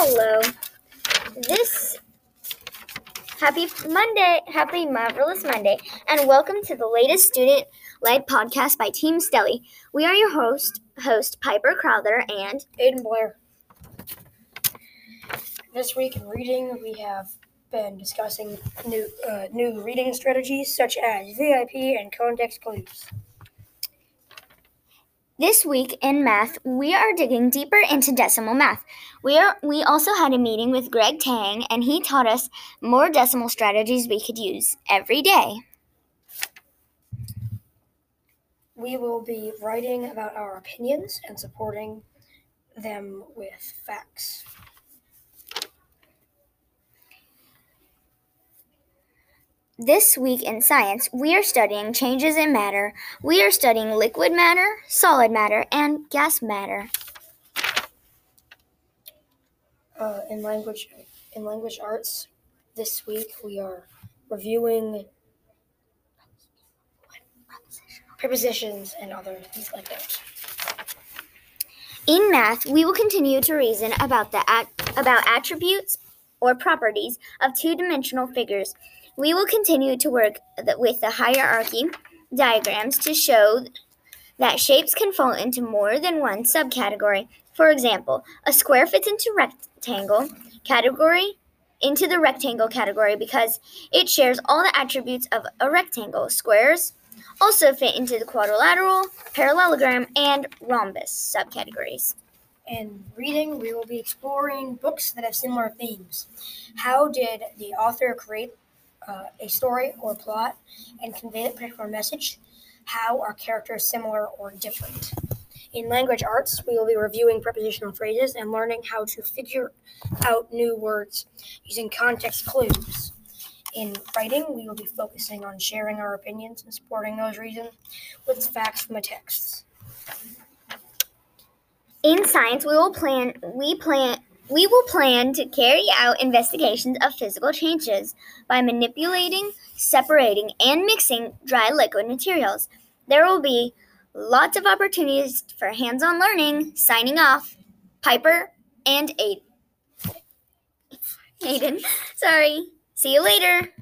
Hello. This happy Monday, happy marvelous Monday, and welcome to the latest student-led podcast by Team Stelly. We are your host, host Piper Crowther, and Aiden Blair. This week in reading, we have been discussing new uh, new reading strategies such as VIP and context clues. This week in math, we are digging deeper into decimal math. We are we also had a meeting with Greg Tang and he taught us more decimal strategies we could use every day. We will be writing about our opinions and supporting them with facts. This week in science, we are studying changes in matter. We are studying liquid matter, solid matter, and gas matter. Uh, in language in language arts, this week we are reviewing prepositions and other things like that. In math, we will continue to reason about the at- about attributes or properties of two-dimensional figures. We will continue to work with the hierarchy diagrams to show that shapes can fall into more than one subcategory. For example, a square fits into rectangle category into the rectangle category because it shares all the attributes of a rectangle. Squares also fit into the quadrilateral, parallelogram, and rhombus subcategories. In reading, we will be exploring books that have similar themes. How did the author create uh, a story or plot and convey a particular message? How are characters similar or different? In language arts, we will be reviewing prepositional phrases and learning how to figure out new words using context clues. In writing, we will be focusing on sharing our opinions and supporting those reasons with facts from the texts. In science, we will plan we plan we will plan to carry out investigations of physical changes by manipulating, separating, and mixing dry liquid materials. There will be lots of opportunities for hands-on learning. Signing off, Piper and Aiden. Aiden. Sorry. See you later.